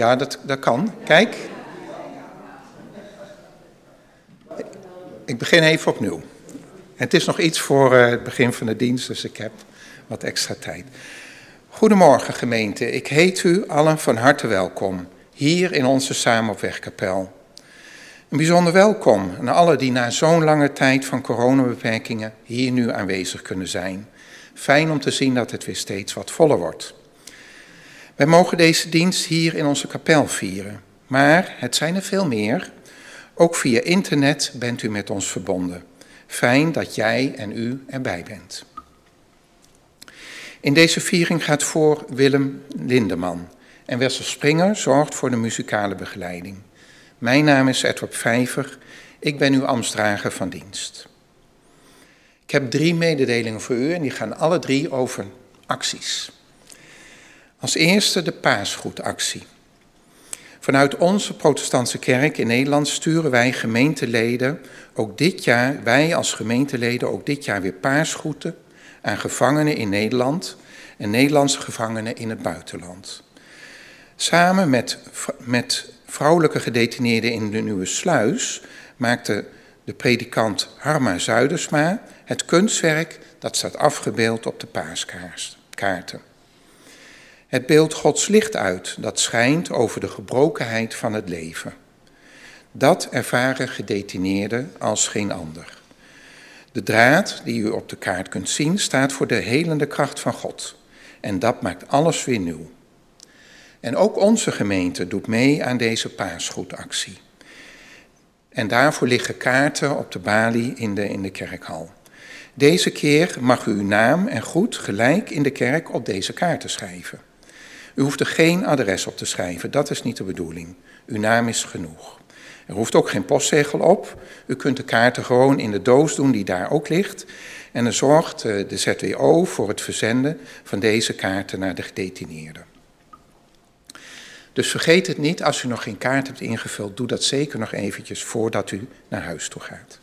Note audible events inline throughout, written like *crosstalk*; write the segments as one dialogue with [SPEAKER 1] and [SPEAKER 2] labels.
[SPEAKER 1] Ja, dat, dat kan. Kijk. Ik begin even opnieuw. Het is nog iets voor eh, het begin van de dienst, dus ik heb wat extra tijd. Goedemorgen gemeente, ik heet u allen van harte welkom hier in onze Samenopwegkapel. Een bijzonder welkom aan allen die na zo'n lange tijd van coronabeperkingen hier nu aanwezig kunnen zijn. Fijn om te zien dat het weer steeds wat voller wordt. Wij mogen deze dienst hier in onze kapel vieren, maar het zijn er veel meer. Ook via internet bent u met ons verbonden. Fijn dat jij en u erbij bent. In deze viering gaat voor Willem Lindeman en Wessel Springer zorgt voor de muzikale begeleiding. Mijn naam is Edward Vijver, ik ben uw ambtsdrager van dienst. Ik heb drie mededelingen voor u en die gaan alle drie over acties. Als eerste de paasgoedactie. Vanuit onze protestantse kerk in Nederland sturen wij gemeenteleden ook dit jaar, wij als gemeenteleden ook dit jaar weer paarsgroeten aan gevangenen in Nederland en Nederlandse gevangenen in het buitenland. Samen met, met vrouwelijke gedetineerden in de Nieuwe Sluis maakte de predikant Harma Zuidersma het kunstwerk dat staat afgebeeld op de paaskaarten. Het beeld Gods licht uit dat schijnt over de gebrokenheid van het leven. Dat ervaren gedetineerden als geen ander. De draad die u op de kaart kunt zien staat voor de helende kracht van God. En dat maakt alles weer nieuw. En ook onze gemeente doet mee aan deze paasgoedactie. En daarvoor liggen kaarten op de balie in de, in de kerkhal. Deze keer mag u uw naam en goed gelijk in de kerk op deze kaarten schrijven. U hoeft er geen adres op te schrijven, dat is niet de bedoeling. Uw naam is genoeg. Er hoeft ook geen postzegel op. U kunt de kaarten gewoon in de doos doen die daar ook ligt. En dan zorgt eh, de ZWO voor het verzenden van deze kaarten naar de gedetineerden. Dus vergeet het niet, als u nog geen kaart hebt ingevuld, doe dat zeker nog eventjes voordat u naar huis toe gaat.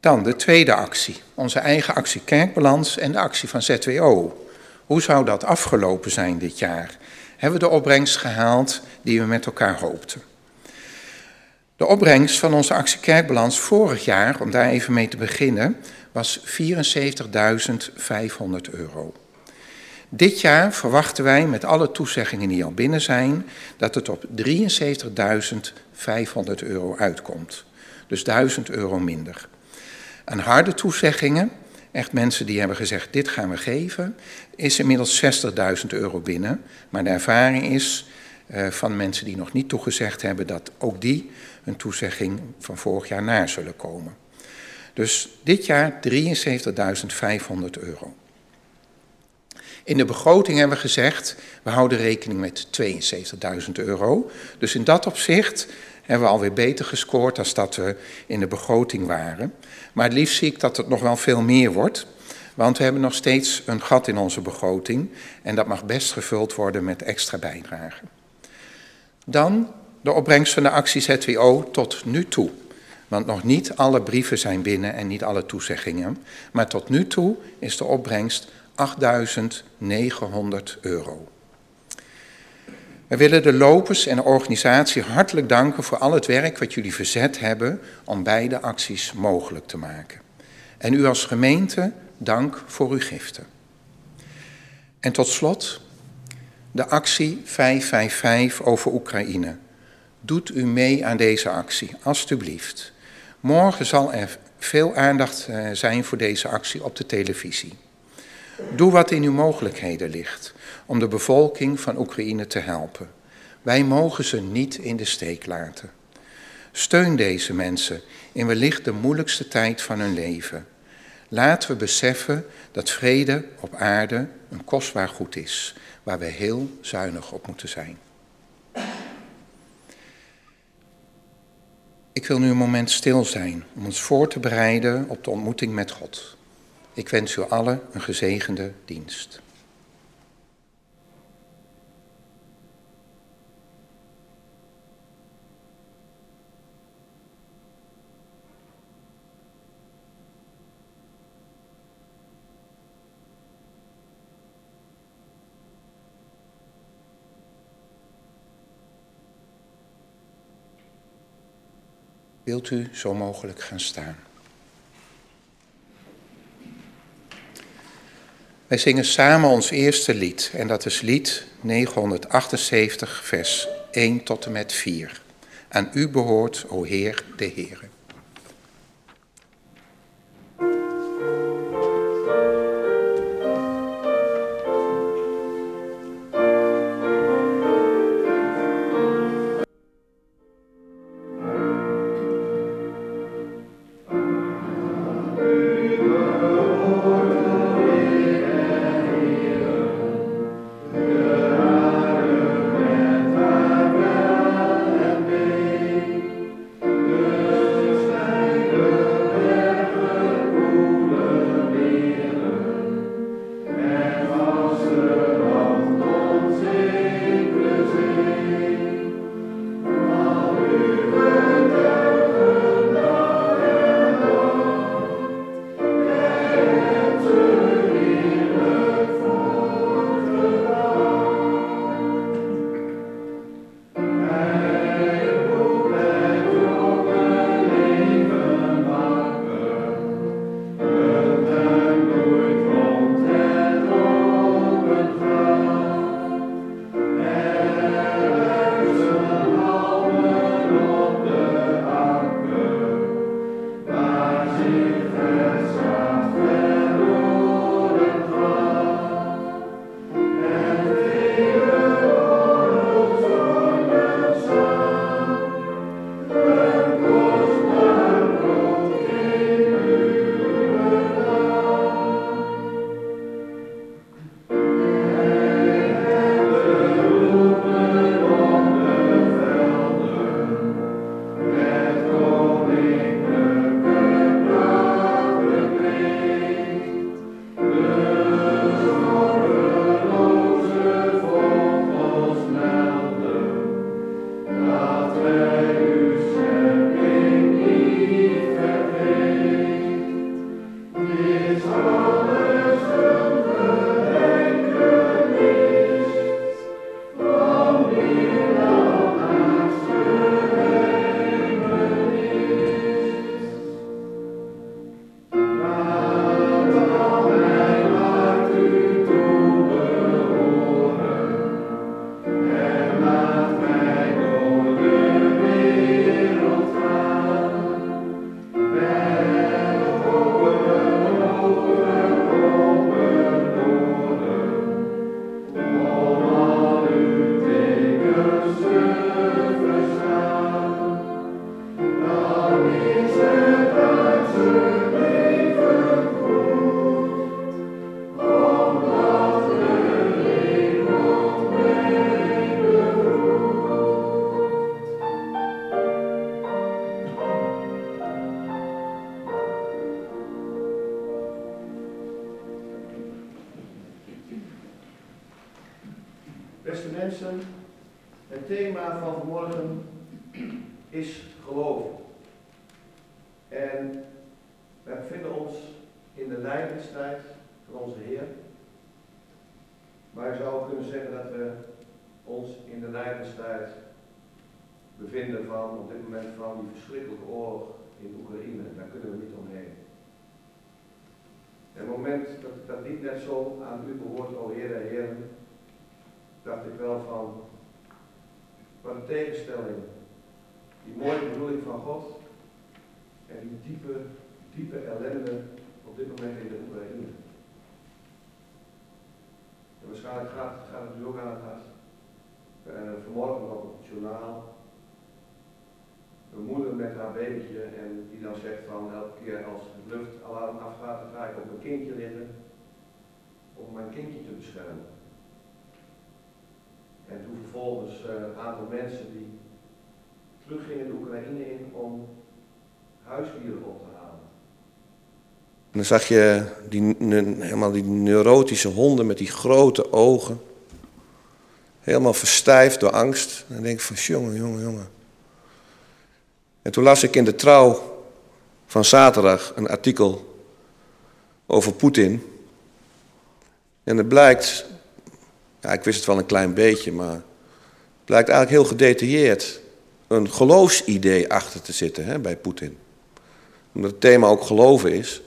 [SPEAKER 1] Dan de tweede actie, onze eigen actie Kerkbalans en de actie van ZWO. Hoe zou dat afgelopen zijn dit jaar? Hebben we de opbrengst gehaald die we met elkaar hoopten? De opbrengst van onze actie Kerkbalans vorig jaar, om daar even mee te beginnen, was 74.500 euro. Dit jaar verwachten wij met alle toezeggingen die al binnen zijn, dat het op 73.500 euro uitkomt. Dus 1000 euro minder. Aan harde toezeggingen echt mensen die hebben gezegd, dit gaan we geven, is inmiddels 60.000 euro binnen. Maar de ervaring is uh, van mensen die nog niet toegezegd hebben, dat ook die een toezegging van vorig jaar naar zullen komen. Dus dit jaar 73.500 euro. In de begroting hebben we gezegd, we houden rekening met 72.000 euro. Dus in dat opzicht hebben we alweer beter gescoord dan dat we in de begroting waren. Maar het liefst zie ik dat het nog wel veel meer wordt. Want we hebben nog steeds een gat in onze begroting. En dat mag best gevuld worden met extra bijdragen. Dan de opbrengst van de actie ZWO tot nu toe. Want nog niet alle brieven zijn binnen en niet alle toezeggingen. Maar tot nu toe is de opbrengst 8.900 euro. We willen de lopers en de organisatie hartelijk danken voor al het werk wat jullie verzet hebben om beide acties mogelijk te maken. En u als gemeente, dank voor uw giften. En tot slot, de actie 555 over Oekraïne. Doet u mee aan deze actie, alstublieft. Morgen zal er veel aandacht eh, zijn voor deze actie op de televisie. Doe wat in uw mogelijkheden ligt om de bevolking van Oekraïne te helpen. Wij mogen ze niet in de steek laten. Steun deze mensen in wellicht de moeilijkste tijd van hun leven. Laten we beseffen dat vrede op aarde een kostbaar goed is, waar we heel zuinig op moeten zijn.
[SPEAKER 2] Ik wil nu een moment stil zijn om ons voor te bereiden op de ontmoeting met God. Ik wens u allen een gezegende dienst. Wilt u zo mogelijk gaan staan? Wij zingen samen ons eerste lied en dat is lied 978, vers 1 tot en met 4. Aan u behoort, o Heer, de Heere.
[SPEAKER 3] Mensen die
[SPEAKER 4] teruggingen de Oekraïne in om huisdieren op te halen.
[SPEAKER 2] En dan zag je die, helemaal die neurotische honden met die grote ogen. Helemaal verstijfd door angst. En dan denk ik van, jongen, jongen, jongen. En toen las ik in de trouw van zaterdag een artikel over Poetin. En het blijkt, ja, ik wist het wel een klein beetje, maar blijkt eigenlijk heel gedetailleerd een geloofsidee achter te zitten hè, bij Poetin. Omdat het thema ook geloven is.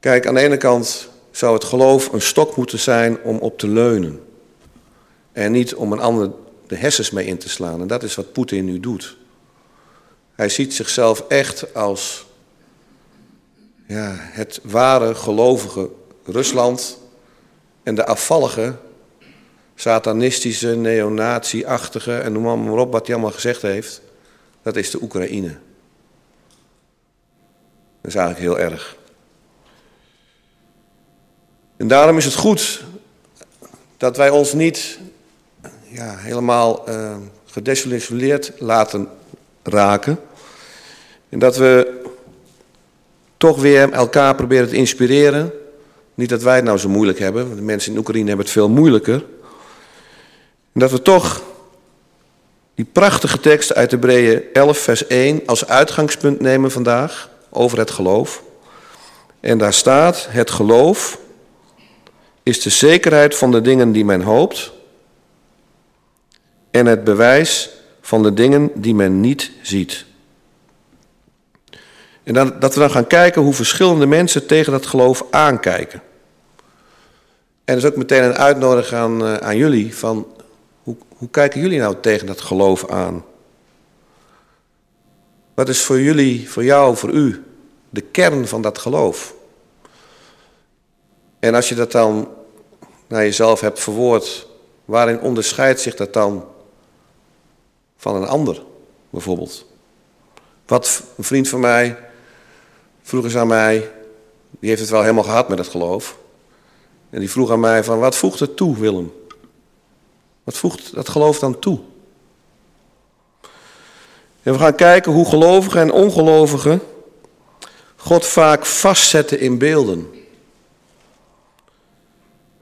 [SPEAKER 2] Kijk, aan de ene kant zou het geloof een stok moeten zijn om op te leunen. En niet om een ander de hersens mee in te slaan. En dat is wat Poetin nu doet. Hij ziet zichzelf echt als ja, het ware gelovige Rusland en de afvallige, satanistische, neonazi-achtige en noem maar op wat hij allemaal gezegd heeft, dat is de Oekraïne. Dat is eigenlijk heel erg. En daarom is het goed dat wij ons niet ja, helemaal uh, laten raken. En dat we toch weer elkaar proberen te inspireren. Niet dat wij het nou zo moeilijk hebben, de mensen in Oekraïne hebben het veel moeilijker. En dat we toch die prachtige tekst uit Hebreeën 11, vers 1 als uitgangspunt nemen vandaag over het geloof. En daar staat: Het geloof is de zekerheid van de dingen die men hoopt en het bewijs van de dingen die men niet ziet. En dat, dat we dan gaan kijken hoe verschillende mensen tegen dat geloof aankijken. En dat is ook meteen een uitnodiging aan, eh, aan jullie van hoe, kijken jullie nou tegen dat geloof aan? Wat is voor jullie, voor jou, voor u de kern van dat geloof? En als je dat dan naar jezelf hebt verwoord, waarin onderscheidt zich dat dan van een ander, bijvoorbeeld? Wat een vriend van mij vroeg eens aan mij, die heeft het wel helemaal gehad met het geloof. En die vroeg aan mij van, wat voegt het toe, Willem? Wat voegt dat geloof dan toe? En we gaan kijken hoe gelovigen en ongelovigen God vaak vastzetten in beelden.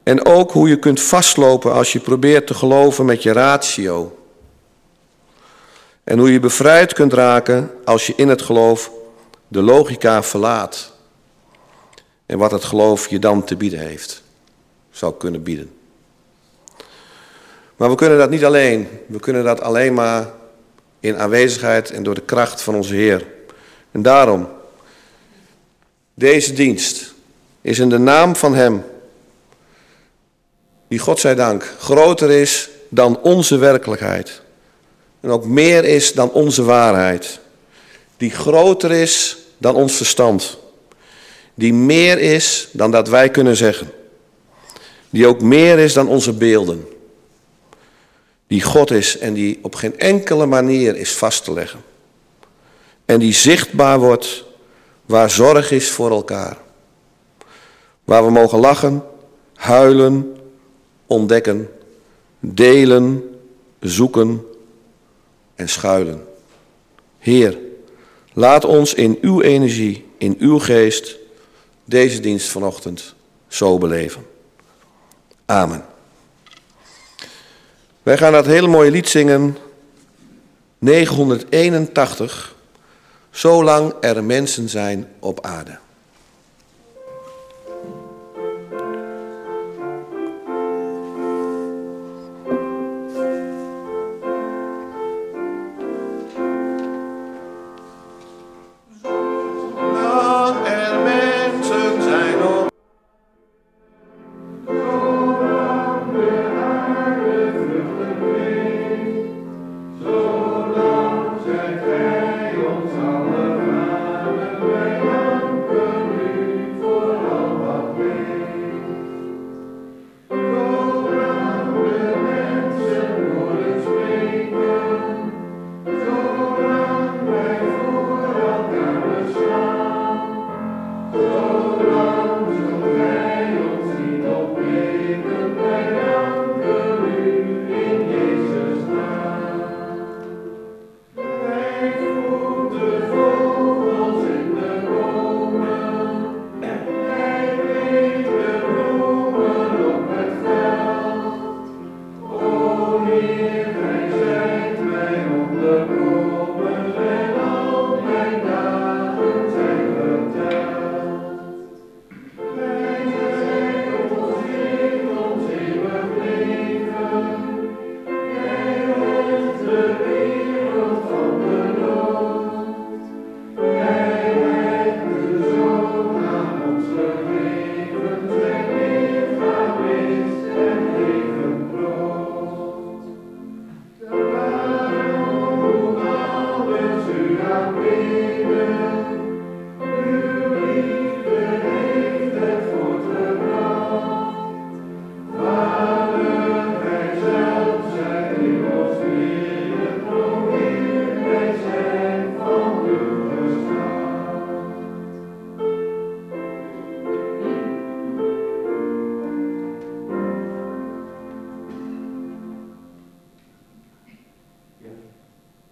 [SPEAKER 2] En ook hoe je kunt vastlopen als je probeert te geloven met je ratio. En hoe je bevrijd kunt raken als je in het geloof de logica verlaat. En wat het geloof je dan te bieden heeft, zou kunnen bieden. Maar we kunnen dat niet alleen. We kunnen dat alleen maar in aanwezigheid en door de kracht van onze Heer. En daarom, deze dienst is in de naam van Hem, die God zij dank groter is dan onze werkelijkheid. En ook meer is dan onze waarheid. Die groter is dan ons verstand. Die meer is dan dat wij kunnen zeggen. Die ook meer is dan onze beelden. Die God is en die op geen enkele manier is vast te leggen. En die zichtbaar wordt waar zorg is voor elkaar. Waar we mogen lachen, huilen, ontdekken, delen, zoeken en schuilen. Heer, Laat ons in uw energie, in uw geest, deze dienst vanochtend zo beleven. Amen. Wij gaan dat hele mooie lied zingen, 981, zolang er mensen zijn op aarde.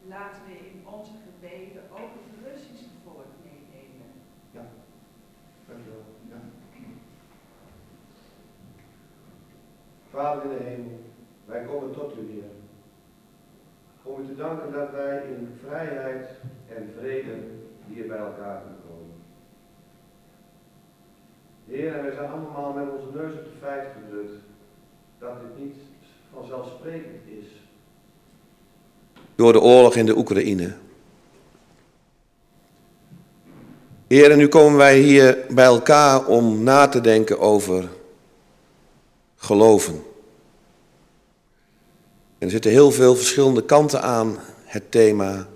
[SPEAKER 2] Laten we in onze gebeden ook het Russische woord meenemen. Ja, dankjewel. Ja.
[SPEAKER 4] Vader in de hemel, wij komen tot u, hier. Om u te danken dat wij in vrijheid en vrede hier bij elkaar kunnen komen. Heer, wij zijn allemaal met onze neus op de feit gedrukt dat dit niet vanzelfsprekend is
[SPEAKER 2] door de oorlog in de Oekraïne. Heer, en nu komen wij hier bij elkaar om na te denken over geloven. En er zitten heel veel verschillende kanten aan het thema.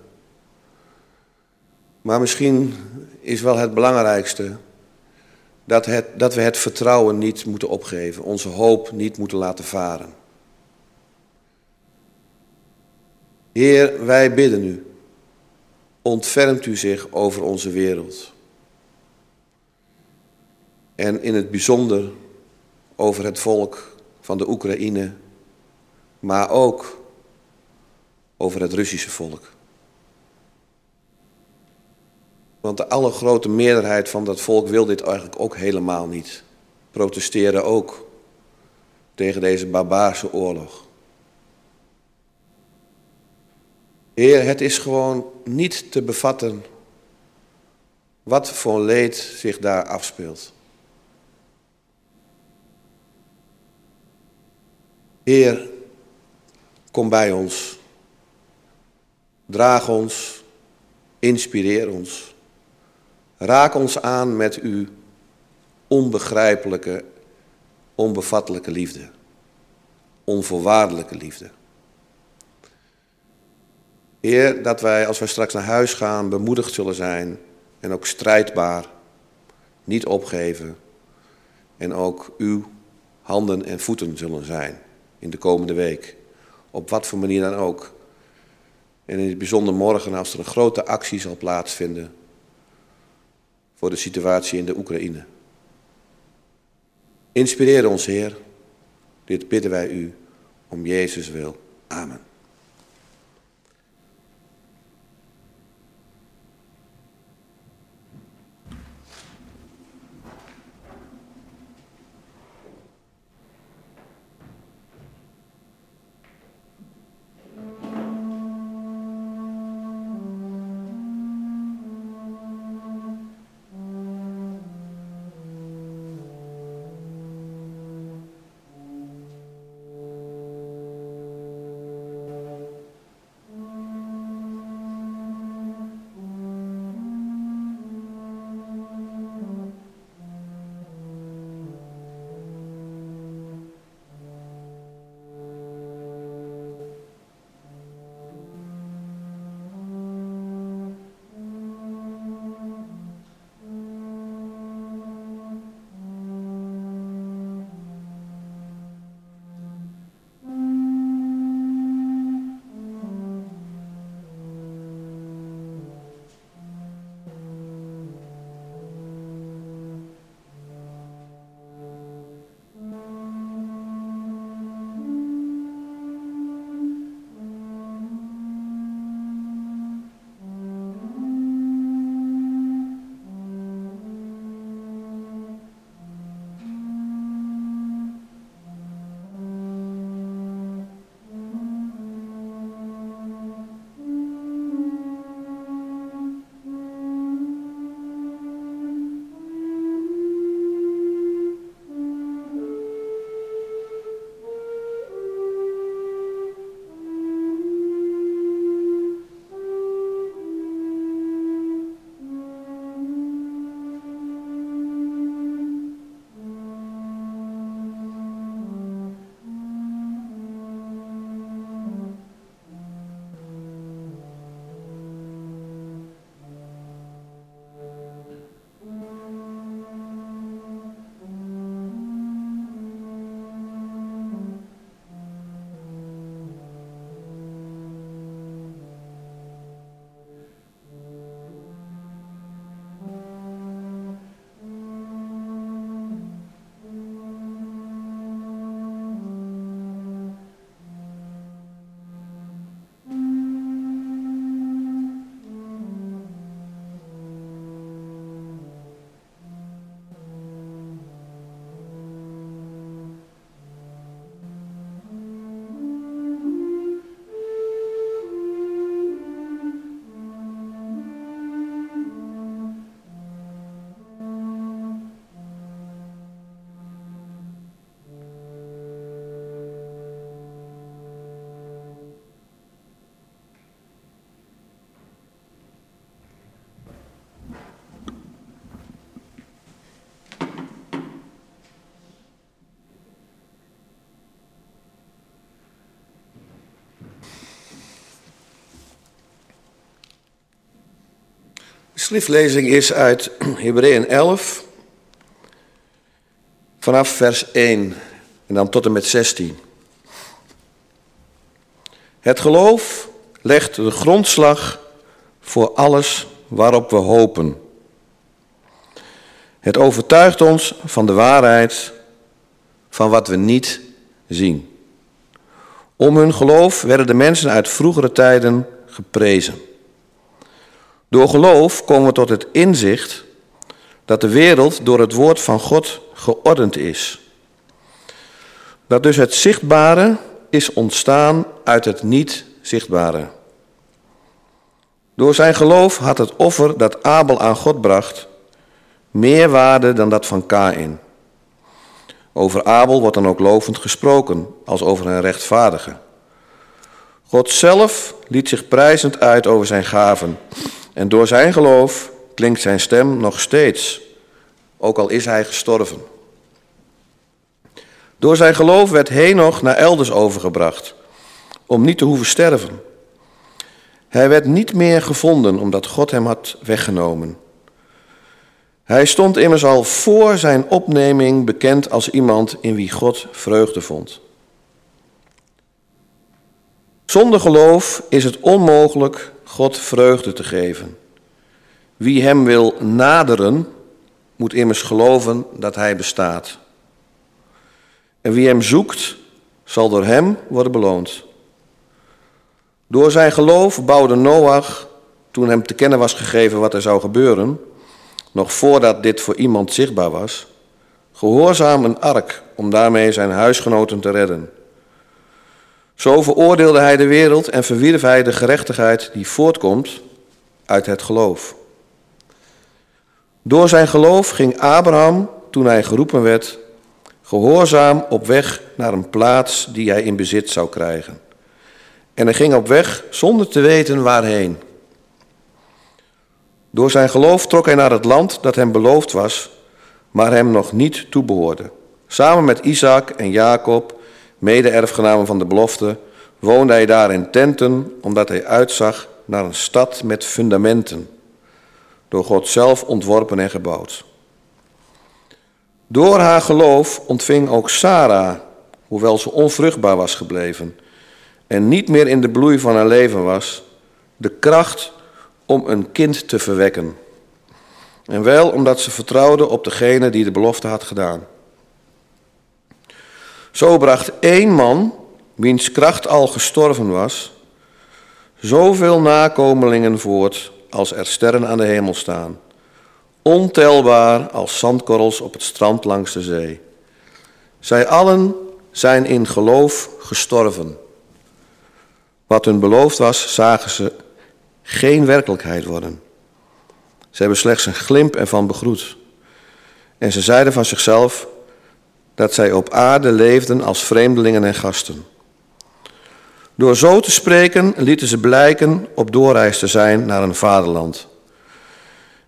[SPEAKER 2] Maar misschien is wel het belangrijkste dat, het, dat we het vertrouwen niet moeten opgeven, onze hoop niet moeten laten varen. Heer, wij bidden u, ontfermt u zich over onze wereld. En in het bijzonder over het volk van de Oekraïne, maar ook over het Russische volk. Want de allergrote meerderheid van dat volk wil dit eigenlijk ook helemaal niet. Protesteren ook tegen deze barbaarse oorlog. Heer, het is gewoon niet te bevatten wat voor leed zich daar afspeelt. Heer, kom bij ons. Draag ons, inspireer ons. Raak ons aan met uw onbegrijpelijke, onbevattelijke liefde. Onvoorwaardelijke liefde. Heer, dat wij als wij straks naar huis gaan bemoedigd zullen zijn en ook strijdbaar, niet opgeven en ook uw handen en voeten zullen zijn in de komende week. Op wat voor manier dan ook. En in het bijzonder morgen als er een grote actie zal plaatsvinden voor de situatie in de Oekraïne. Inspireer ons, Heer. Dit bidden wij u om Jezus wil. Amen. Schriftlezing is uit *clears throat* Hebreeën 11, vanaf vers 1 en dan tot en met 16. Het geloof legt de grondslag voor alles waarop we hopen. Het overtuigt ons van de waarheid van wat we niet zien. Om hun geloof werden de mensen uit vroegere tijden geprezen. Door geloof komen we tot het inzicht dat de wereld door het woord van God geordend is. Dat dus het zichtbare is ontstaan uit het niet zichtbare. Door zijn geloof had het offer dat Abel aan God bracht meer waarde dan dat van Kain. Over Abel wordt dan ook lovend gesproken, als over een rechtvaardige. God zelf liet zich prijzend uit over zijn gaven. En door zijn geloof klinkt zijn stem nog steeds, ook al is hij gestorven. Door zijn geloof werd Henoch naar elders overgebracht, om niet te hoeven sterven. Hij werd niet meer gevonden omdat God hem had weggenomen. Hij stond immers al voor zijn opneming bekend als iemand in wie God vreugde vond. Zonder geloof is het onmogelijk God vreugde te geven. Wie hem wil naderen, moet immers geloven dat hij bestaat. En wie hem zoekt, zal door hem worden beloond. Door zijn geloof bouwde Noach, toen hem te kennen was gegeven wat er zou gebeuren, nog voordat dit voor iemand zichtbaar was, gehoorzaam een ark om daarmee zijn huisgenoten te redden. Zo veroordeelde hij de wereld en verwierf hij de gerechtigheid die voortkomt uit het geloof. Door zijn geloof ging Abraham, toen hij geroepen werd, gehoorzaam op weg naar een plaats die hij in bezit zou krijgen. En hij ging op weg zonder te weten waarheen. Door zijn geloof trok hij naar het land dat hem beloofd was, maar hem nog niet toebehoorde. Samen met Isaac en Jacob, mede-erfgenamen van de belofte, woonde hij daar in tenten, omdat hij uitzag naar een stad met fundamenten, door God zelf ontworpen en gebouwd. Door haar geloof ontving ook Sarah, hoewel ze onvruchtbaar was gebleven en niet meer in de bloei van haar leven was, de kracht om een kind te verwekken. En wel omdat ze vertrouwde op degene die de belofte had gedaan. Zo bracht één man, wiens kracht al gestorven was, zoveel nakomelingen voort als er sterren aan de hemel staan, ontelbaar als zandkorrels op het strand langs de zee. Zij allen zijn in geloof gestorven. Wat hun beloofd was, zagen ze geen werkelijkheid worden. Ze hebben slechts een glimp ervan begroet. En ze zeiden van zichzelf dat zij op aarde leefden als vreemdelingen en gasten. Door zo te spreken lieten ze blijken op doorreis te zijn naar een vaderland.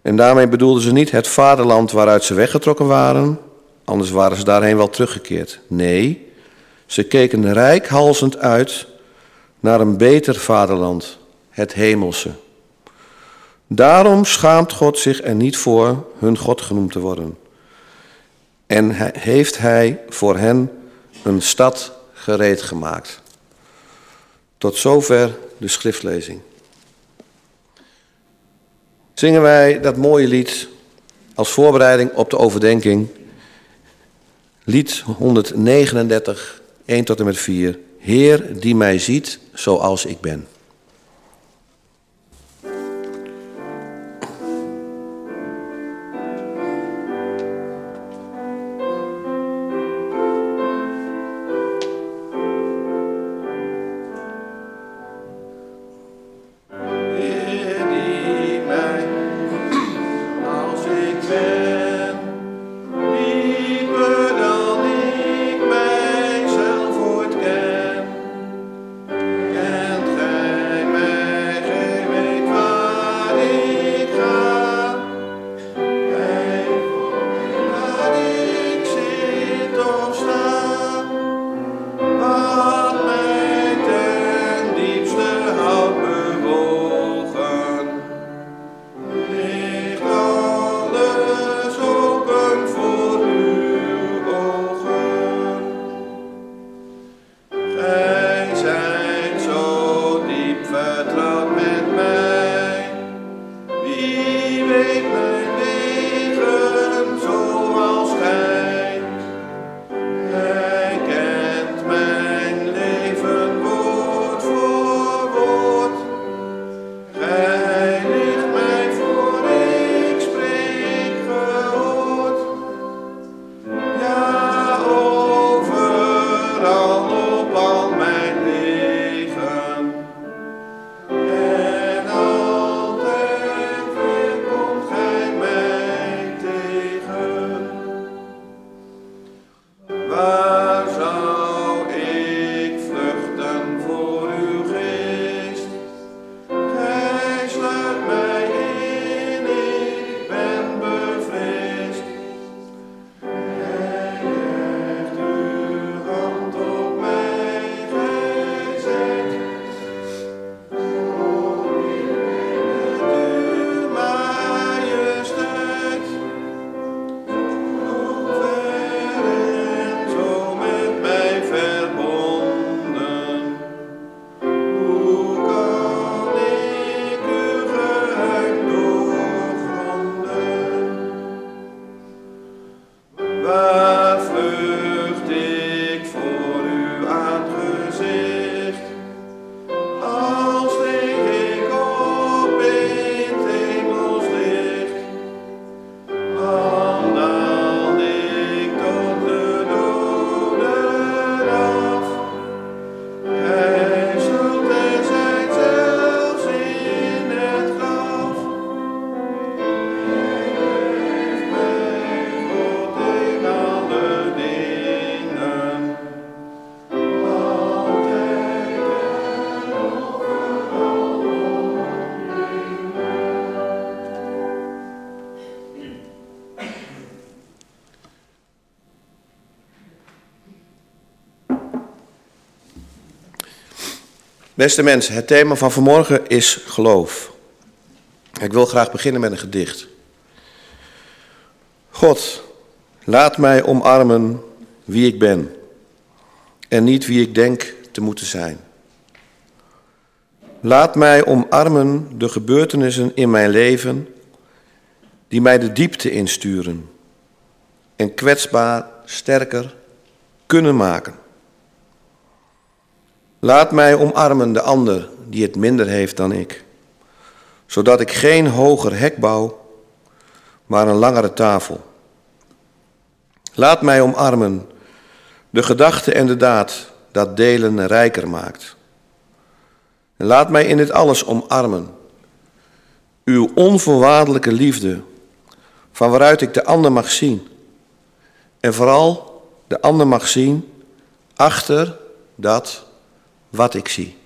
[SPEAKER 2] En daarmee bedoelden ze niet het vaderland waaruit ze weggetrokken waren, anders waren ze daarheen wel teruggekeerd. Nee, ze keken rijkhalsend uit naar een beter vaderland, het hemelse. Daarom schaamt God zich er niet voor hun God genoemd te worden. En heeft hij voor hen een stad gereed gemaakt. Tot zover de schriftlezing. Zingen wij dat mooie lied als voorbereiding op de overdenking. Lied 139, 1 tot en met 4. Heer die mij ziet zoals ik ben. Beste mensen, het thema van vanmorgen is geloof. Ik wil graag beginnen met een gedicht. God, laat mij omarmen wie ik ben en niet wie ik denk te moeten zijn. Laat mij omarmen de gebeurtenissen in mijn leven die mij de diepte insturen en kwetsbaar sterker kunnen maken. Laat mij omarmen de ander die het minder heeft dan ik, zodat ik geen hoger hek bouw, maar een langere tafel. Laat mij omarmen de gedachte en de daad dat delen rijker maakt. En laat mij in dit alles omarmen uw onvoorwaardelijke liefde, van waaruit ik de ander mag zien. En vooral de ander mag zien achter dat wat ik zie.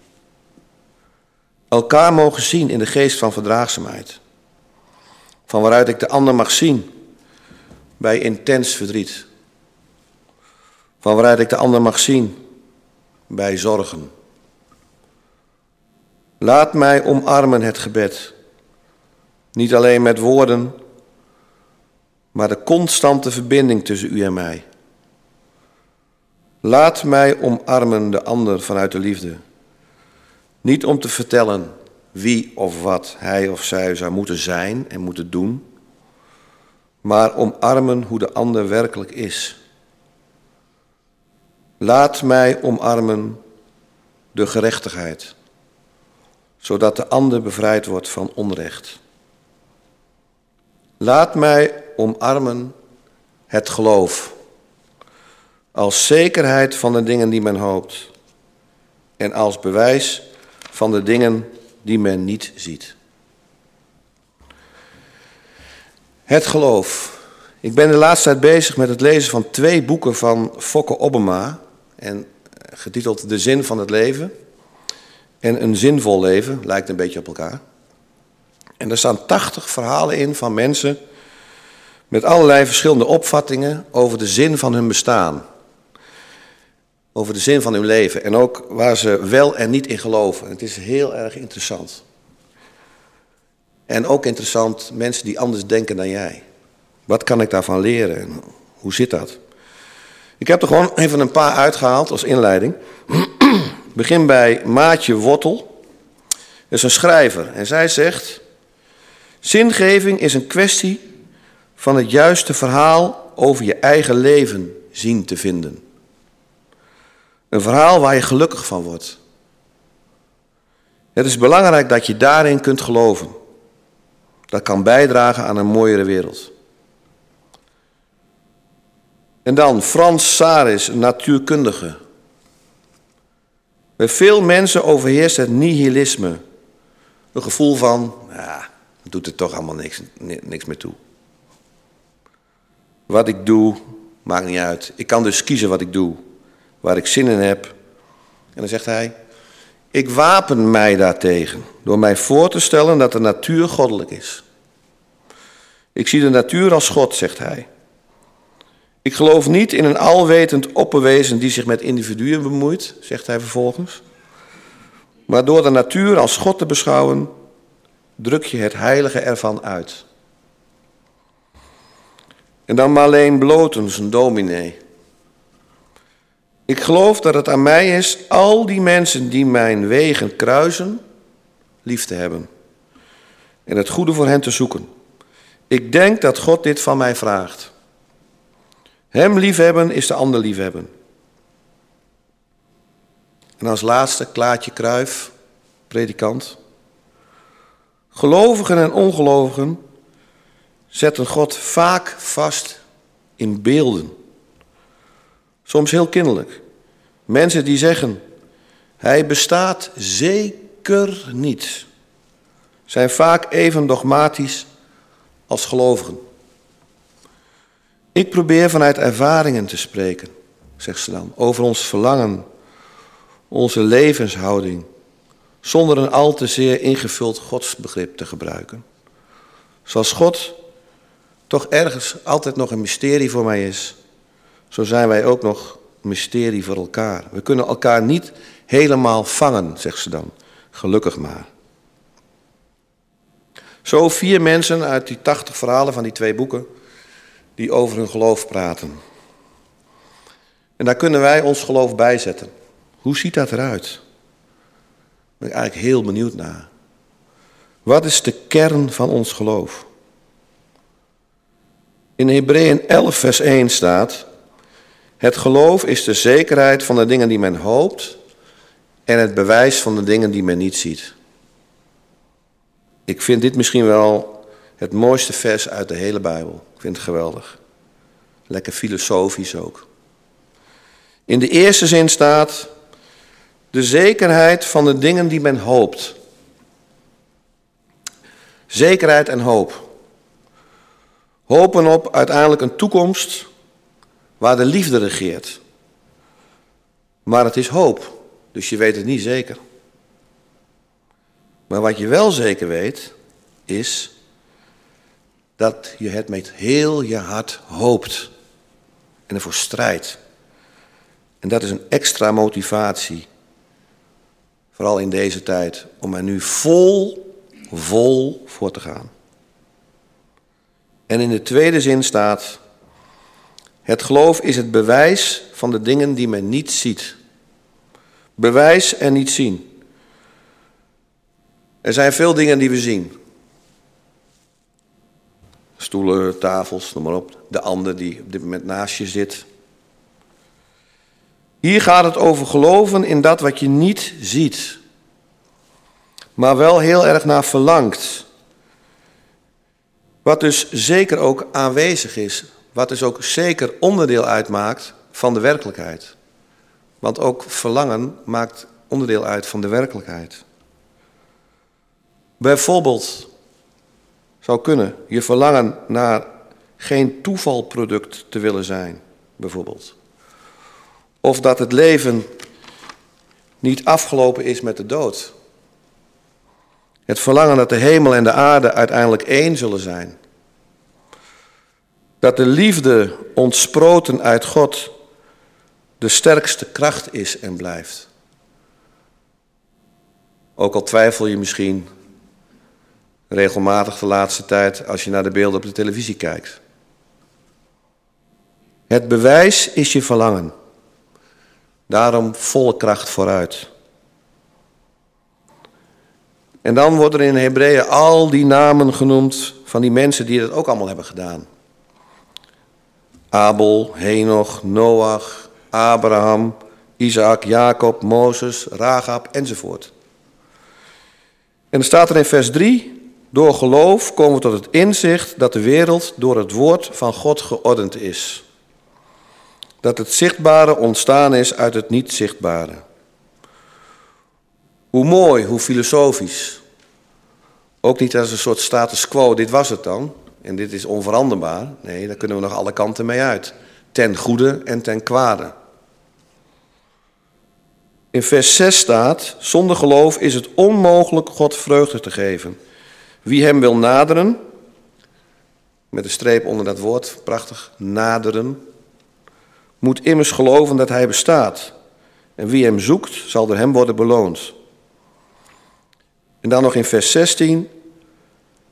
[SPEAKER 2] Elkaar mogen zien in de geest van verdraagzaamheid. Van waaruit ik de ander mag zien bij intens verdriet. Van waaruit ik de ander mag zien bij zorgen. Laat mij omarmen het gebed. Niet alleen met woorden, maar de constante verbinding tussen u en mij. Laat mij omarmen de ander vanuit de liefde. Niet om te vertellen wie of wat hij of zij zou moeten zijn en moeten doen, maar omarmen hoe de ander werkelijk is. Laat mij omarmen de gerechtigheid, zodat de ander bevrijd wordt van onrecht. Laat mij omarmen het geloof als zekerheid van de dingen die men hoopt en als bewijs van de dingen die men niet ziet. Het geloof. Ik ben de laatste tijd bezig met het lezen van twee boeken van Fokke Obama. En getiteld De zin van het leven. En Een zinvol leven, lijkt een beetje op elkaar. En er staan 80 verhalen in van mensen met allerlei verschillende opvattingen over de zin van hun bestaan over de zin van hun leven en ook waar ze wel en niet in geloven. Het is heel erg interessant. En ook interessant mensen die anders denken dan jij. Wat kan ik daarvan leren en hoe zit dat? Ik heb er gewoon even een paar uitgehaald als inleiding. *clears throat* begin bij Maatje Wortel. Dat is een schrijver en zij zegt... Zingeving is een kwestie van het juiste verhaal over je eigen leven zien te vinden. Een verhaal waar je gelukkig van wordt. Het is belangrijk dat je daarin kunt geloven. Dat kan bijdragen aan een mooiere wereld. En dan Frans Saris, natuurkundige. Bij veel mensen overheerst het nihilisme. Een gevoel van, ja, het doet er toch allemaal niks, niks meer toe. Wat ik doe, maakt niet uit. Ik kan dus kiezen wat ik doe waar ik zin in heb. En dan zegt hij, ik wapen mij daartegen door mij voor te stellen dat de natuur goddelijk is. Ik zie de natuur als God, zegt hij. Ik geloof niet in een alwetend opperwezen die zich met individuen bemoeit, zegt hij vervolgens. Maar door de natuur als God te beschouwen, druk je het heilige ervan uit. En dan Marleen Blotens, een dominee. Ik geloof dat het aan mij is al die mensen die mijn wegen kruisen, lief te hebben. En het goede voor hen te zoeken. Ik denk dat God dit van mij vraagt. Hem liefhebben is de ander liefhebben. En als laatste Klaatje Kruif, predikant. Gelovigen en ongelovigen zetten God vaak vast in beelden. Soms heel kinderlijk. Mensen die zeggen, hij bestaat zeker niet, zijn vaak even dogmatisch als gelovigen. Ik probeer vanuit ervaringen te spreken, zegt ze dan, over ons verlangen, onze levenshouding, zonder een al te zeer ingevuld godsbegrip te gebruiken. Zoals God toch ergens altijd nog een mysterie voor mij is, zo zijn wij ook nog mysterie voor elkaar. We kunnen elkaar niet helemaal vangen, zegt ze dan. Gelukkig maar. Zo vier mensen uit die tachtig verhalen van die twee boeken die over hun geloof praten. En daar kunnen wij ons geloof bij zetten. Hoe ziet dat eruit? Daar ben ik eigenlijk heel benieuwd naar. Wat is de kern van ons geloof? In Hebreeën 11, vers 1 staat: Het geloof is de zekerheid van de dingen die men hoopt en het bewijs van de dingen die men niet ziet. Ik vind dit misschien wel het mooiste vers uit de hele Bijbel. Ik vind het geweldig. Lekker filosofisch ook. In de eerste zin staat de zekerheid van de dingen die men hoopt. Zekerheid en hoop. Hopen op uiteindelijk een toekomst waar de liefde regeert. Maar het is hoop, dus je weet het niet zeker. Maar wat je wel zeker weet, is dat je het met heel je hart hoopt en ervoor strijdt. En dat is een extra motivatie, vooral in deze tijd, om er nu vol, vol voor te gaan. En in de tweede zin staat, het geloof is het bewijs van de dingen die men niet ziet. Bewijs en niet zien. Er zijn veel dingen die we zien. Stoelen, tafels, noem maar op. De ander die op dit moment naast je zit. Hier gaat het over geloven in dat wat je niet ziet, maar wel heel erg naar verlangt. Wat dus zeker ook aanwezig is, wat dus ook zeker onderdeel uitmaakt van de werkelijkheid. Want ook verlangen maakt onderdeel uit van de werkelijkheid. Bijvoorbeeld zou kunnen je verlangen naar geen toevalproduct te willen zijn, bijvoorbeeld. Of dat het leven niet afgelopen is met de dood. Het verlangen dat de hemel en de aarde uiteindelijk één zullen zijn. Dat de liefde ontsproten uit God de sterkste kracht is en blijft. Ook al twijfel je misschien regelmatig de laatste tijd als je naar de beelden op de televisie kijkt. Het bewijs is je verlangen. Daarom volle kracht vooruit. En dan worden er in Hebreeën al die namen genoemd van die mensen die dat ook allemaal hebben gedaan. Abel, Henoch, Noach, Abraham, Isaac, Jacob, Mozes, Rahab enzovoort. En dan staat er in vers 3, door geloof komen we tot het inzicht dat de wereld door het woord van God geordend is. Dat het zichtbare ontstaan is uit het niet zichtbare. Hoe mooi, hoe filosofisch. Ook niet als een soort status quo, dit was het dan en dit is onveranderbaar. Nee, daar kunnen we nog alle kanten mee uit. Ten goede en ten kwade. In vers 6 staat: Zonder geloof is het onmogelijk God vreugde te geven. Wie hem wil naderen, met een streep onder dat woord, prachtig, naderen, moet immers geloven dat hij bestaat. En wie hem zoekt, zal door hem worden beloond. En dan nog in vers 16.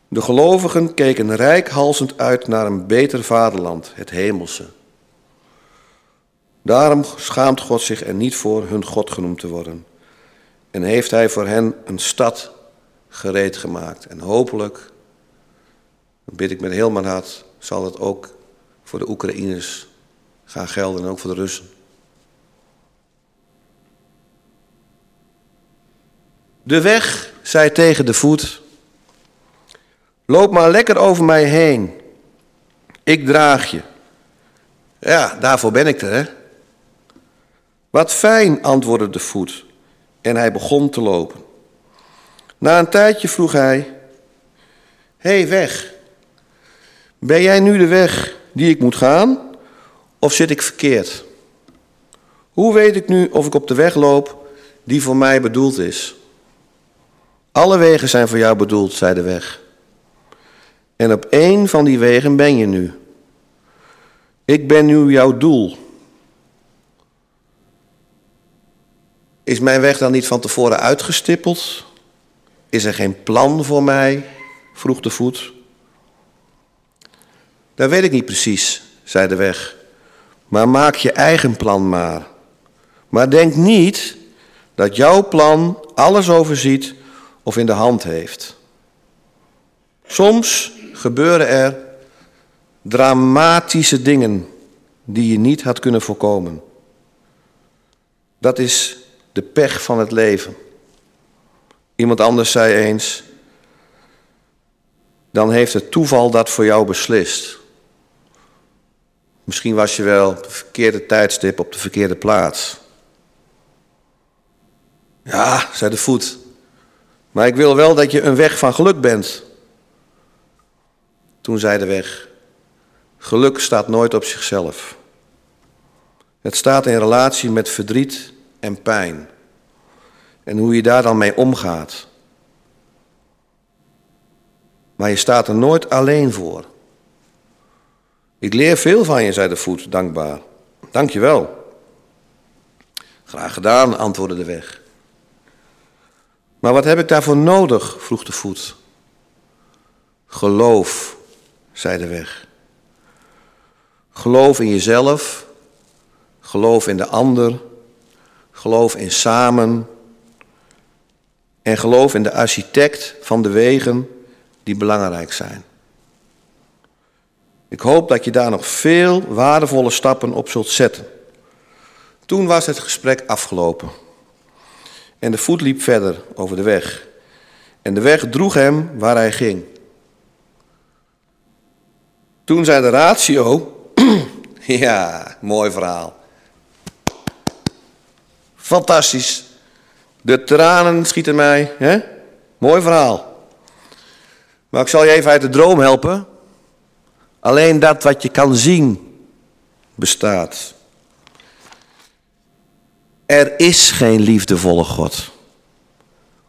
[SPEAKER 2] De gelovigen keken rijkhalsend uit naar een beter vaderland, het hemelse. Daarom schaamt God zich er niet voor hun God genoemd te worden. En heeft hij voor hen een stad gereed gemaakt. En hopelijk, dan bid ik met heel mijn hart, zal het ook voor de Oekraïners gaan gelden en ook voor de Russen. De weg zei tegen de voet: Loop maar lekker over mij heen. Ik draag je. Ja, daarvoor ben ik er, hè? Wat fijn, antwoordde de voet. En hij begon te lopen. Na een tijdje vroeg hij: Hé, hey, weg. Ben jij nu de weg die ik moet gaan? Of zit ik verkeerd? Hoe weet ik nu of ik op de weg loop die voor mij bedoeld is? Alle wegen zijn voor jou bedoeld, zei de weg. En op één van die wegen ben je nu. Ik ben nu jouw doel. Is mijn weg dan niet van tevoren uitgestippeld? Is er geen plan voor mij? vroeg de voet. Dat weet ik niet precies, zei de weg. Maar maak je eigen plan maar. Maar denk niet dat jouw plan alles overziet of in de hand heeft. Soms gebeuren er dramatische dingen die je niet had kunnen voorkomen. Dat is de pech van het leven. Iemand anders zei eens: dan heeft het toeval dat voor jou beslist. Misschien was je wel op de verkeerde tijdstip op de verkeerde plaats. Ja, zei de voet, maar ik wil wel dat je een weg van geluk bent. Toen zei de weg, geluk staat nooit op zichzelf. Het staat in relatie met verdriet en pijn. En hoe je daar dan mee omgaat. Maar je staat er nooit alleen voor. Ik leer veel van je, zei de voet, dankbaar. Dank je wel. Graag gedaan, antwoordde de weg. Maar wat heb ik daarvoor nodig? vroeg de voet. Geloof, zei de weg. Geloof in jezelf, geloof in de ander, geloof in samen en geloof in de architect van de wegen die belangrijk zijn. Ik hoop dat je daar nog veel waardevolle stappen op zult zetten. Toen was het gesprek afgelopen. En de voet liep verder over de weg. En de weg droeg hem waar hij ging. Toen zei de ratio, *clears throat* ja, mooi verhaal. Fantastisch. De tranen schieten mij, hè? Mooi verhaal. Maar ik zal je even uit de droom helpen. Alleen dat wat je kan zien bestaat. Er is geen liefdevolle God.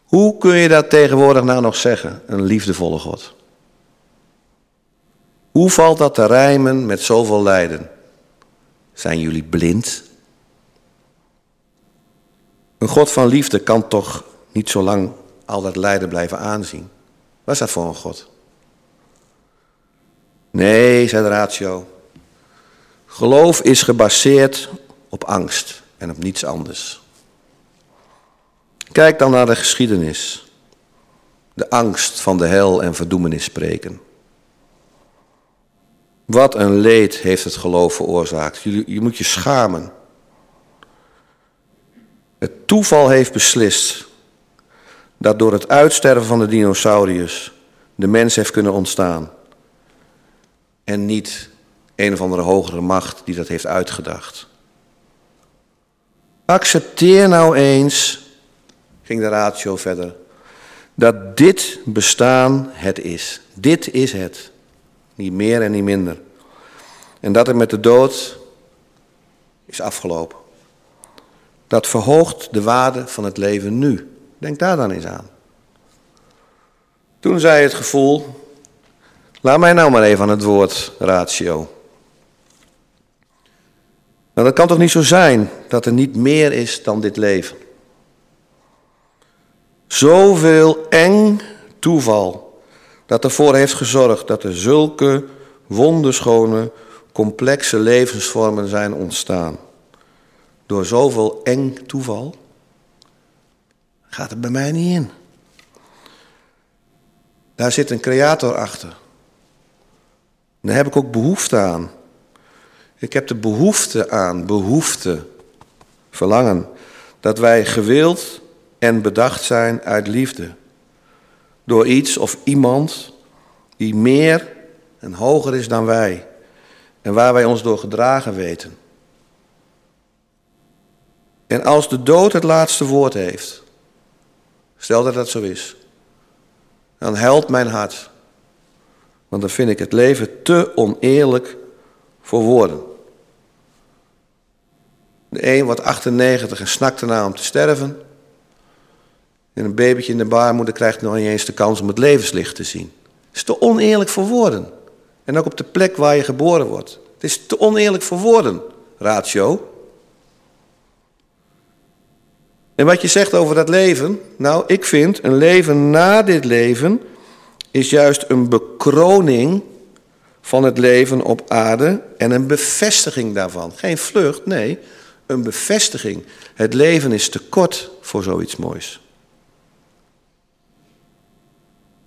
[SPEAKER 2] Hoe kun je dat tegenwoordig nou nog zeggen, een liefdevolle God? Hoe valt dat te rijmen met zoveel lijden? Zijn jullie blind? Een God van liefde kan toch niet zo lang al dat lijden blijven aanzien? Wat is dat voor een God? Nee, zei de ratio. Geloof is gebaseerd op angst en op niets anders. Kijk dan naar de geschiedenis. De angst van de hel en verdoemenis spreken. Wat een leed heeft het geloof veroorzaakt. Je, je moet je schamen. Het toeval heeft beslist dat door het uitsterven van de dinosauriërs de mens heeft kunnen ontstaan. En niet een of andere hogere macht die dat heeft uitgedacht. Accepteer nou eens, ging de ratio verder, dat dit bestaan het is. Dit is het. Niet meer en niet minder. En dat er met de dood is afgelopen. Dat verhoogt de waarde van het leven nu. Denk daar dan eens aan. Toen zei het gevoel, laat mij nou maar even aan het woord ratio. Nou, dat kan toch niet zo zijn dat er niet meer is dan dit leven? Zoveel eng toeval dat ervoor heeft gezorgd dat er zulke wonderschone, complexe levensvormen zijn ontstaan. Door zoveel eng toeval gaat het bij mij niet in. Daar zit een creator achter. Daar heb ik ook behoefte aan. Ik heb de behoefte aan, behoefte, verlangen, dat wij gewild en bedacht zijn uit liefde. Door iets of iemand die meer en hoger is dan wij en waar wij ons door gedragen weten. En als de dood het laatste woord heeft, stel dat dat zo is, dan helpt mijn hart. Want dan vind ik het leven te oneerlijk voor woorden. De een wordt 98 en snakt ernaar om te sterven. En een babytje in de baarmoeder krijgt nog niet eens de kans om het levenslicht te zien. Het is te oneerlijk voor woorden. En ook op de plek waar je geboren wordt. Het is te oneerlijk voor woorden, ratio. En wat je zegt over dat leven, nou, ik vind een leven na dit leven is juist een bekroning van het leven op aarde en een bevestiging daarvan. Geen vlucht, nee, een bevestiging. Het leven is te kort voor zoiets moois.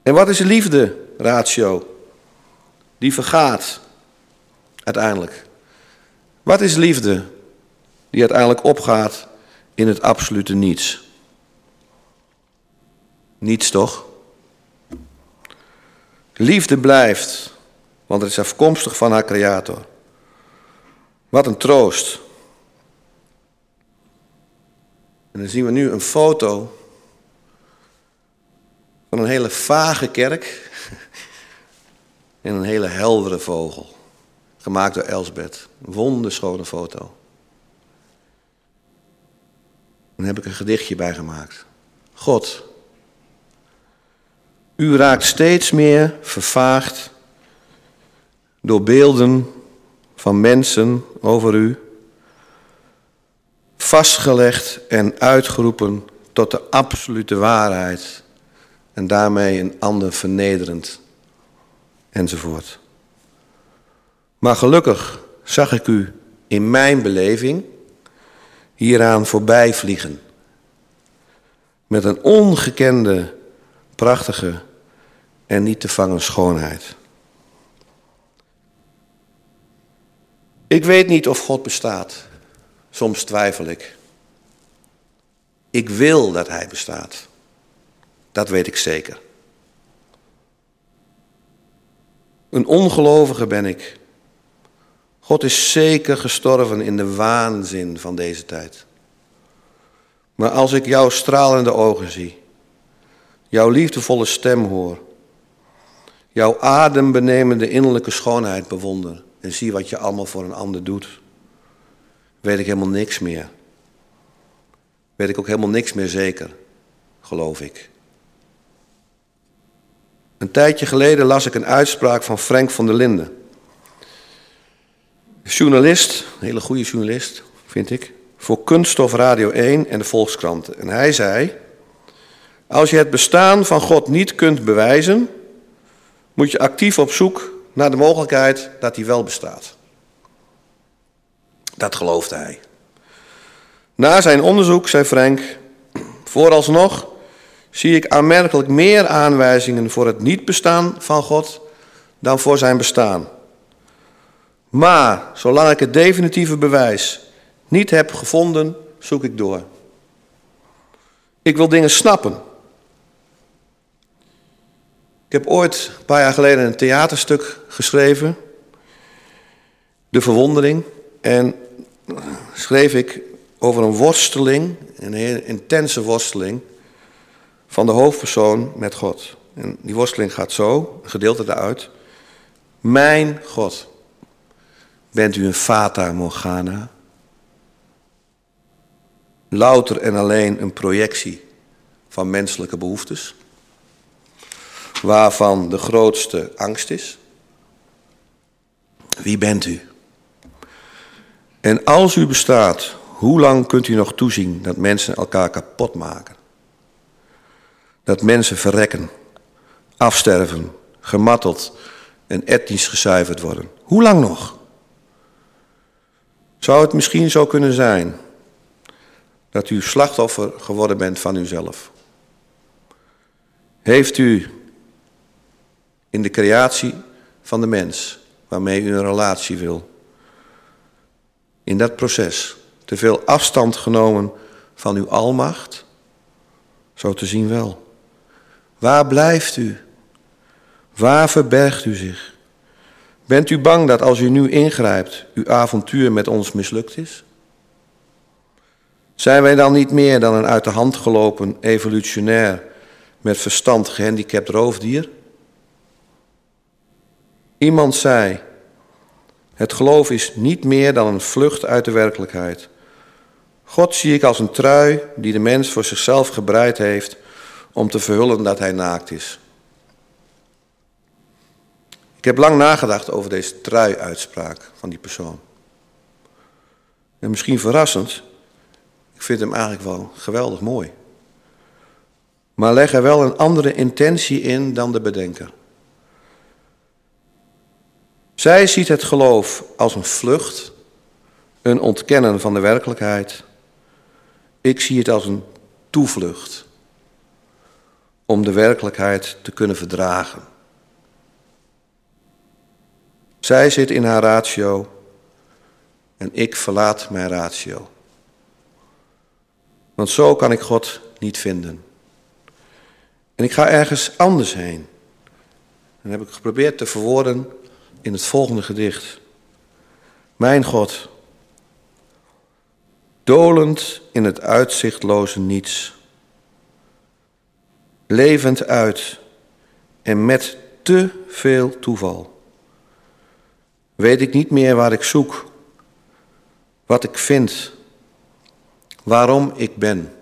[SPEAKER 2] En wat is liefde, ratio? Die vergaat uiteindelijk. Wat is liefde die uiteindelijk opgaat in het absolute niets? Niets toch? Liefde blijft, want het is afkomstig van haar creator. Wat een troost. En dan zien we nu een foto van een hele vage kerk en een hele heldere vogel. Gemaakt door Elsbeth. Wonderschone foto. Dan heb ik een gedichtje bij gemaakt. God, u raakt steeds meer vervaagd door beelden van mensen over u, vastgelegd en uitgeroepen tot de absolute waarheid en daarmee een ander vernederend enzovoort. Maar gelukkig zag ik u in mijn beleving hieraan voorbij vliegen. Met een ongekende, prachtige en niet te vangen schoonheid. Ik weet niet of God bestaat. Soms twijfel ik. Ik wil dat Hij bestaat. Dat weet ik zeker. Een ongelovige ben ik. God is zeker gestorven in de waanzin van deze tijd. Maar als ik jouw stralende ogen zie, jouw liefdevolle stem hoor, jouw adembenemende innerlijke schoonheid bewonder en zie wat je allemaal voor een ander doet, weet ik helemaal niks meer. Weet ik ook helemaal niks meer zeker, geloof ik. Een tijdje geleden las ik een uitspraak van Frank van der Linden. Journalist, een hele goede journalist, vind ik, voor Kunststof Radio 1 en de Volkskrant. En hij zei, als je het bestaan van God niet kunt bewijzen, moet je actief op zoek naar de mogelijkheid dat hij wel bestaat. Dat geloofde hij. Na zijn onderzoek zei Frank, vooralsnog zie ik aanmerkelijk meer aanwijzingen voor het niet bestaan van God dan voor zijn bestaan. Maar zolang ik het definitieve bewijs niet heb gevonden, zoek ik door. Ik wil dingen snappen. Ik heb ooit, een paar jaar geleden, een theaterstuk geschreven. De Verwondering. En schreef ik over een worsteling, een heel intense worsteling van de hoofdpersoon met God. En die worsteling gaat zo, een gedeelte daaruit. Mijn God, bent u een fata morgana? Louter en alleen een projectie van menselijke behoeftes, waarvan de grootste angst is. Wie bent u? En als u bestaat, hoe lang kunt u nog toezien dat mensen elkaar kapot maken? Dat mensen verrekken, afsterven, gematteld en etnisch gezuiverd worden. Hoe lang nog? Zou het misschien zo kunnen zijn dat u slachtoffer geworden bent van uzelf? Heeft u in de creatie van de mens, waarmee u een relatie wil, in dat proces te veel afstand genomen van uw almacht? Zo te zien wel. Waar blijft u? Waar verbergt u zich? Bent u bang dat als u nu ingrijpt, uw avontuur met ons mislukt is? Zijn wij dan niet meer dan een uit de hand gelopen evolutionair met verstand gehandicapt roofdier? Iemand zei: Het geloof is niet meer dan een vlucht uit de werkelijkheid. God zie ik als een trui die de mens voor zichzelf gebreid heeft om te verhullen dat hij naakt is. Ik heb lang nagedacht over deze trui-uitspraak van die persoon. En misschien verrassend, ik vind hem eigenlijk wel geweldig mooi. Maar leg er wel een andere intentie in dan de bedenker. Zij ziet het geloof als een vlucht, een ontkennen van de werkelijkheid. Ik zie het als een toevlucht om de werkelijkheid te kunnen verdragen. Zij zit in haar ratio en ik verlaat mijn ratio. Want zo kan ik God niet vinden. En ik ga ergens anders heen. En heb ik geprobeerd te verwoorden in het volgende gedicht. Mijn God, dolend in het uitzichtloze niets, levend uit en met te veel toeval, weet ik niet meer waar ik zoek, wat ik vind, waarom ik ben.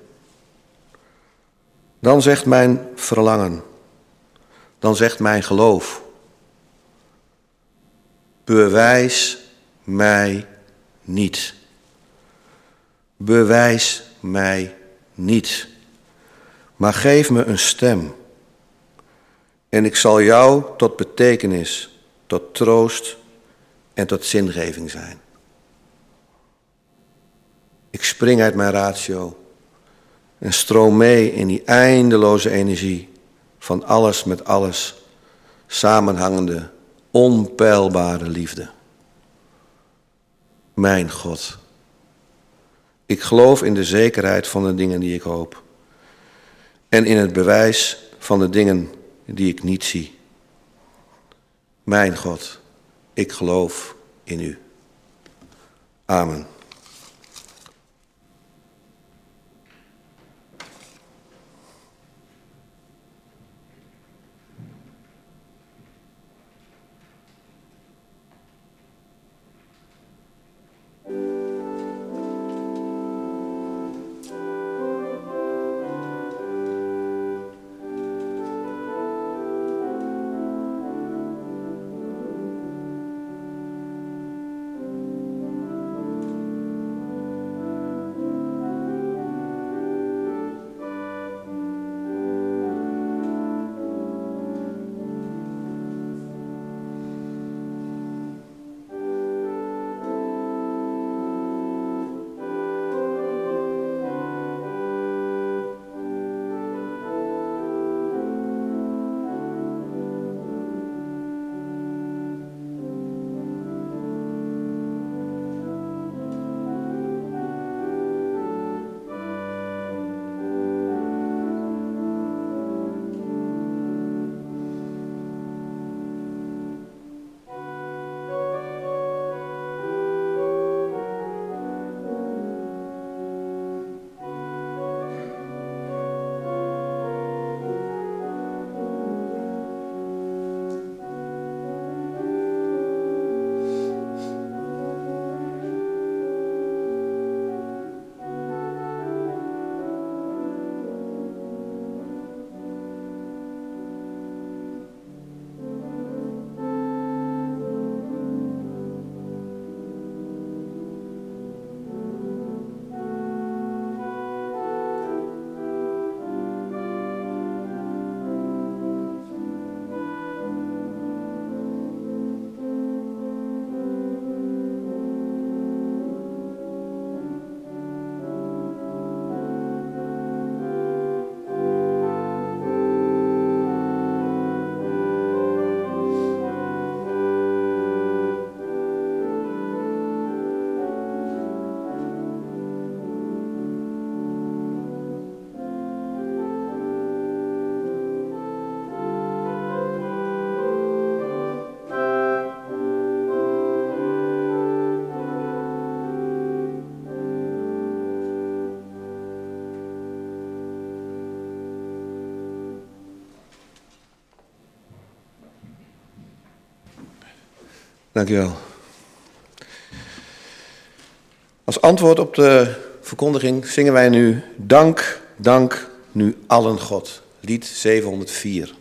[SPEAKER 2] Dan zegt mijn verlangen, dan zegt mijn geloof, bewijs mij niet. Bewijs mij niet, maar geef me een stem. En ik zal jou tot betekenis, tot troost en tot zingeving zijn. Ik spring uit mijn ratio en stroom mee in die eindeloze energie van alles met alles samenhangende, onpeilbare liefde. Mijn God. Ik geloof in de zekerheid van de dingen die ik hoop. En in het bewijs van de dingen die ik niet zie. Mijn God, ik geloof in u. Amen. Dankjewel. Als antwoord op de verkondiging zingen wij nu Dank, dank nu allen God. Lied 704.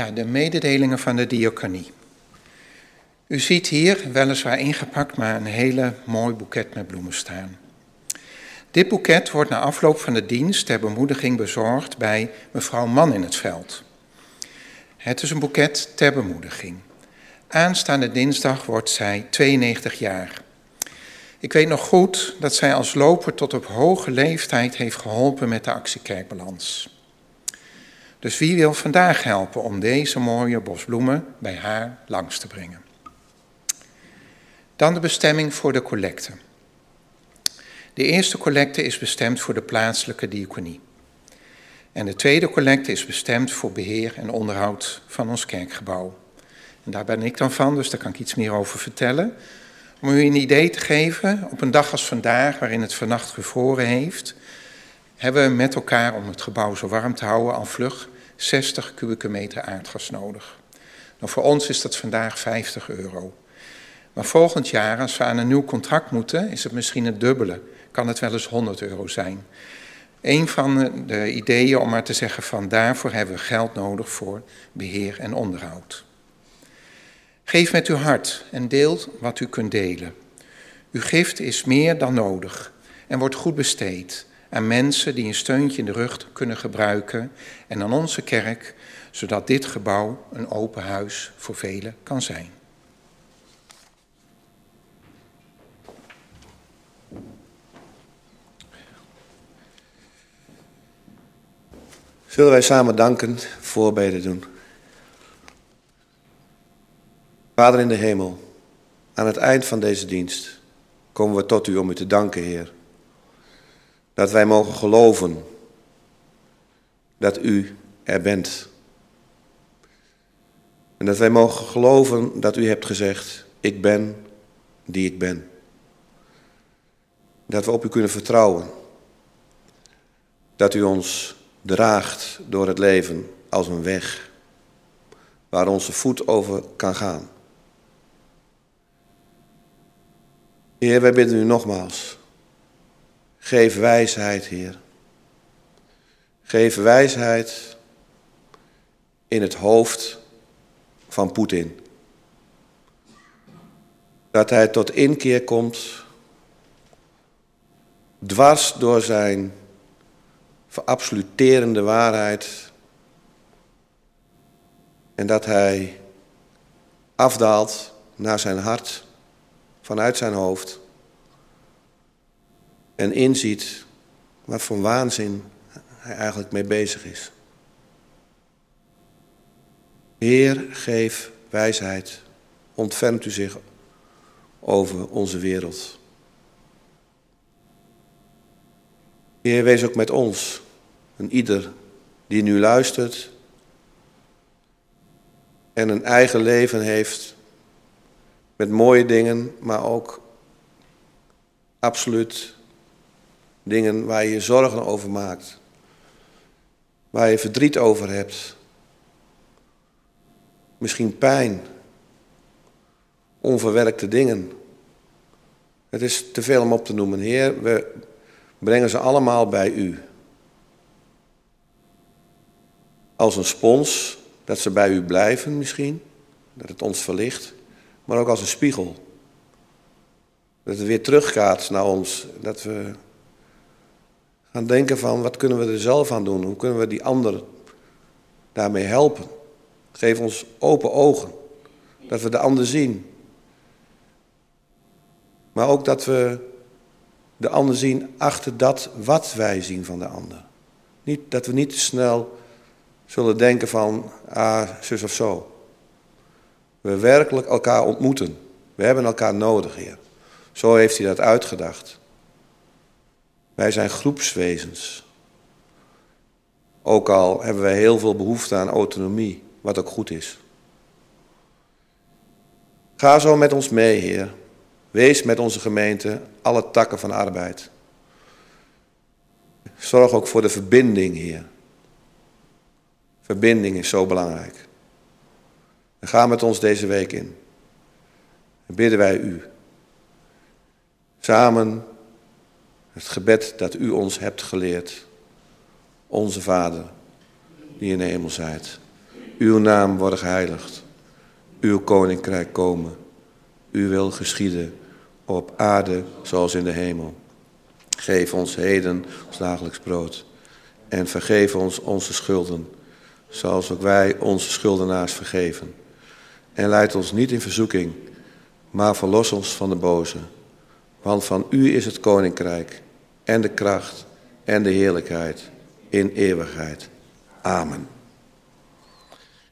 [SPEAKER 1] Ja, de mededelingen van de diaconie. U ziet hier, weliswaar ingepakt, maar een hele mooi boeket met bloemen staan. Dit boeket wordt na afloop van de dienst ter bemoediging bezorgd bij mevrouw Man in het veld. Het is een boeket ter bemoediging. Aanstaande dinsdag wordt zij 92 jaar. Ik weet nog goed dat zij als loper tot op hoge leeftijd heeft geholpen met de actiekerkbalans. Dus wie wil vandaag helpen om deze mooie bosbloemen bij haar langs te brengen? Dan de bestemming voor de collecte. De eerste collecte is bestemd voor de plaatselijke diaconie. En de tweede collecte is bestemd voor beheer en onderhoud van ons kerkgebouw. En daar ben ik dan van, dus daar kan ik iets meer over vertellen. Om u een idee te geven, op een dag als vandaag, waarin het vannacht gevroren heeft, hebben we met elkaar, om het gebouw zo warm te houden, al vlug 60 kubieke meter aardgas nodig. Nou, voor ons is dat vandaag 50 euro. Maar volgend jaar, als we aan een nieuw contract moeten, is het misschien het dubbele. Kan het wel eens 100 euro zijn. Een van de ideeën om maar te zeggen van daarvoor hebben we geld nodig voor beheer en onderhoud. Geef met uw hart en deel wat u kunt delen. Uw gift is meer dan nodig en wordt goed besteed aan mensen die een steuntje in de rug kunnen gebruiken en aan onze kerk, zodat dit gebouw een open huis voor velen kan zijn.
[SPEAKER 2] Zullen wij samen danken, voorbeden doen. Vader in de hemel, aan het eind van deze dienst komen we tot u om u te danken, Heer. Dat wij mogen geloven dat u er bent. En dat wij mogen geloven dat u hebt gezegd, ik ben die ik ben. Dat we op u kunnen vertrouwen. Dat u ons draagt door het leven als een weg. waar onze voet over kan gaan. Heer, wij bidden u nogmaals. Geef wijsheid, Heer. Geef wijsheid in het hoofd van Poetin. Dat hij tot inkeer komt, dwars door zijn verabsoluterende waarheid. En dat hij afdaalt naar zijn hart, vanuit zijn hoofd. En inziet wat voor waanzin hij eigenlijk mee bezig is. Heer, geef wijsheid. Ontfermt u zich over onze wereld. Heer, wees ook met ons. En ieder die nu luistert en een eigen leven heeft met mooie dingen, maar ook absoluut dingen waar je je zorgen over maakt, waar je verdriet over hebt, misschien pijn, onverwerkte dingen. Het is te veel om op te noemen. Heer, we brengen ze allemaal bij u. Als een spons, dat ze bij u blijven misschien, dat het ons verlicht, maar ook als een spiegel. Dat het weer teruggaat naar ons, dat we gaan denken van wat kunnen we er zelf aan doen, hoe kunnen we die ander daarmee helpen. Geef ons open ogen, dat we de ander zien. Maar ook dat we de ander zien achter dat wat wij zien van de ander. Niet, dat we niet te snel zullen denken van, ah, zus of zo. We werkelijk elkaar ontmoeten. We hebben elkaar nodig, Heer. Zo heeft hij dat uitgedacht. Wij zijn groepswezens. Ook al hebben wij heel veel behoefte aan autonomie, wat ook goed is. Ga zo met ons mee, Heer. Wees met onze gemeente alle takken van arbeid. Zorg ook voor de verbinding, Heer. Verbinding is zo belangrijk. En ga met ons deze week in. En bidden wij u. Samen het gebed dat u ons hebt geleerd. Onze Vader, die in de hemel zijt. Uw naam wordt geheiligd. Uw koninkrijk komen. Uw wil geschieden op aarde zoals in de hemel. Geef ons heden ons dagelijks brood. En vergeef ons onze schulden, zoals ook wij onze schuldenaars vergeven. En leid ons niet in verzoeking, maar verlos ons van de boze. Want van u is het koninkrijk en de kracht en de heerlijkheid in eeuwigheid. Amen.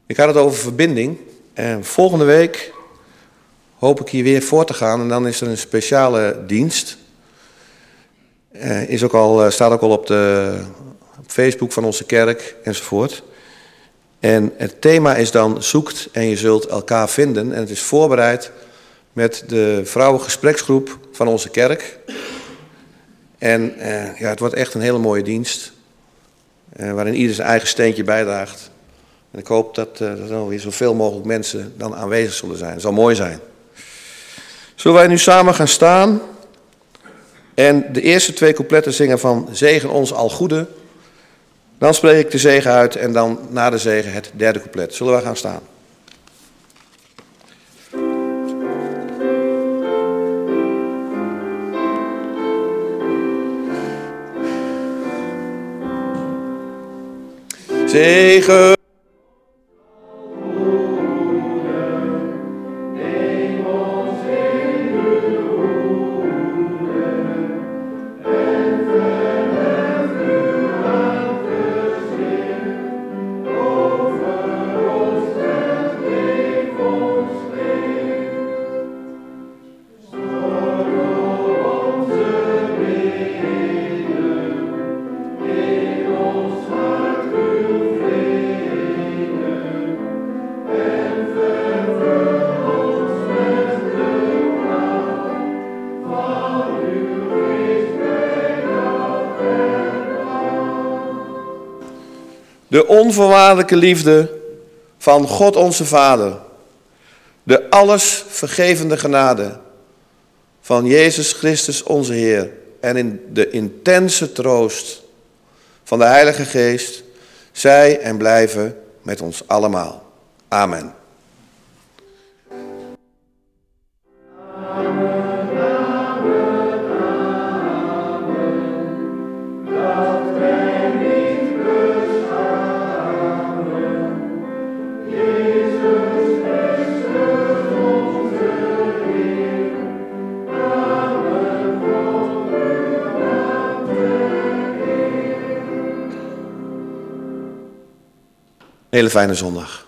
[SPEAKER 2] Ik had het over verbinding. En volgende week hoop ik hier weer voor te gaan. En dan is er een speciale dienst. Uh, is ook al, uh, staat ook al op, de, op Facebook van onze kerk enzovoort. En het thema is dan zoekt en je zult elkaar vinden. En het is voorbereid met de vrouwengespreksgroep van onze kerk. En uh, ja, het wordt echt een hele mooie dienst. waarin ieder zijn eigen steentje bijdraagt. En ik hoop dat, er dan weer zoveel mogelijk mensen dan aanwezig zullen zijn. Het zal mooi zijn. Zullen wij nu samen gaan staan en de eerste twee coupletten zingen van Zegen ons al goede. Dan spreek ik de zegen uit en dan na de zegen het derde couplet. Zullen wij gaan staan? Zegen. Onvoorwaardelijke liefde van God onze Vader, de alles vergevende genade van Jezus Christus onze Heer en in de intense troost van de Heilige Geest, zij en blijven met ons allemaal. Amen. Hele fijne zondag.